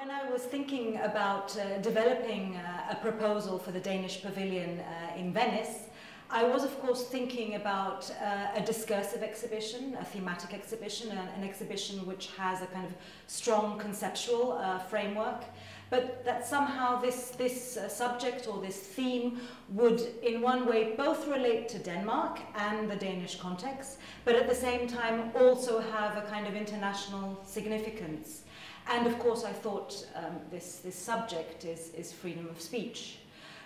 When I was thinking about uh, developing uh, a proposal for the Danish pavilion uh, in Venice, I was of course thinking about uh, a discursive exhibition, a thematic exhibition, an, an, exhibition which has a kind of strong conceptual uh, framework, but that somehow this, this uh, subject or this theme would in one way both relate to Denmark and the Danish context, but at the same time also have a kind of international significance. And of course, I thought um, this, this subject is, is freedom of speech.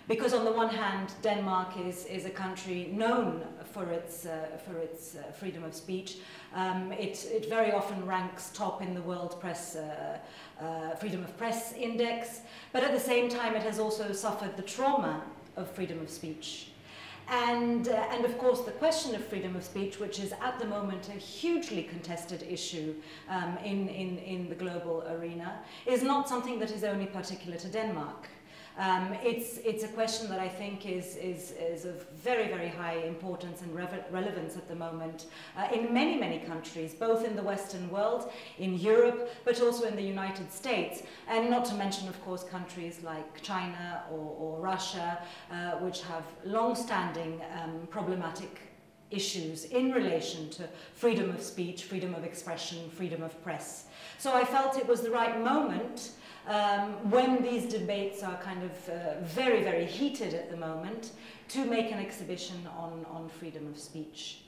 Because on the one hand, Denmark is, is a country known for its, uh, for its uh, freedom of speech. Um, it, it very often ranks top in the World Press uh, uh, Freedom of Press Index, but at the same time it has also suffered the trauma of freedom of speech. And, uh, and of course, the question of freedom of speech, which is at the moment a hugely contested issue um, in, in, in the global arena, is not something that is only particular to Denmark. Um, it's, it's a question that I think is, is, is of very, very high importance and relevance at the moment uh, in many, many countries, both in the Western world, in Europe, but also in the United States, and not to mention, of course, countries like China or, or Russia, uh, which have long-standing um, problematic issues in relation to freedom of speech, freedom of expression, freedom of press. So I felt it was the right moment um, when these debates are kind of uh, very, very heated at the moment, to make an exhibition on, on freedom of speech.